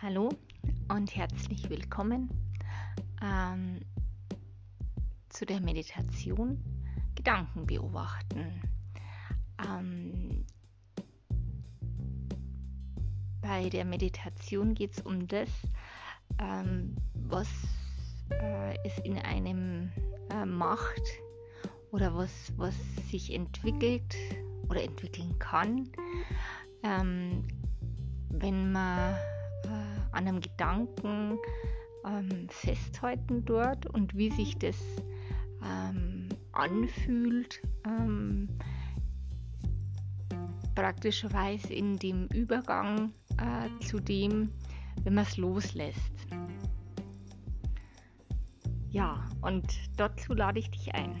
Hallo und herzlich willkommen ähm, zu der Meditation Gedanken beobachten. Ähm, bei der Meditation geht es um das, ähm, was äh, es in einem äh, macht oder was, was sich entwickelt oder entwickeln kann, ähm, wenn man an einem Gedanken ähm, festhalten dort und wie sich das ähm, anfühlt, ähm, praktischerweise in dem Übergang äh, zu dem, wenn man es loslässt. Ja, und dazu lade ich dich ein.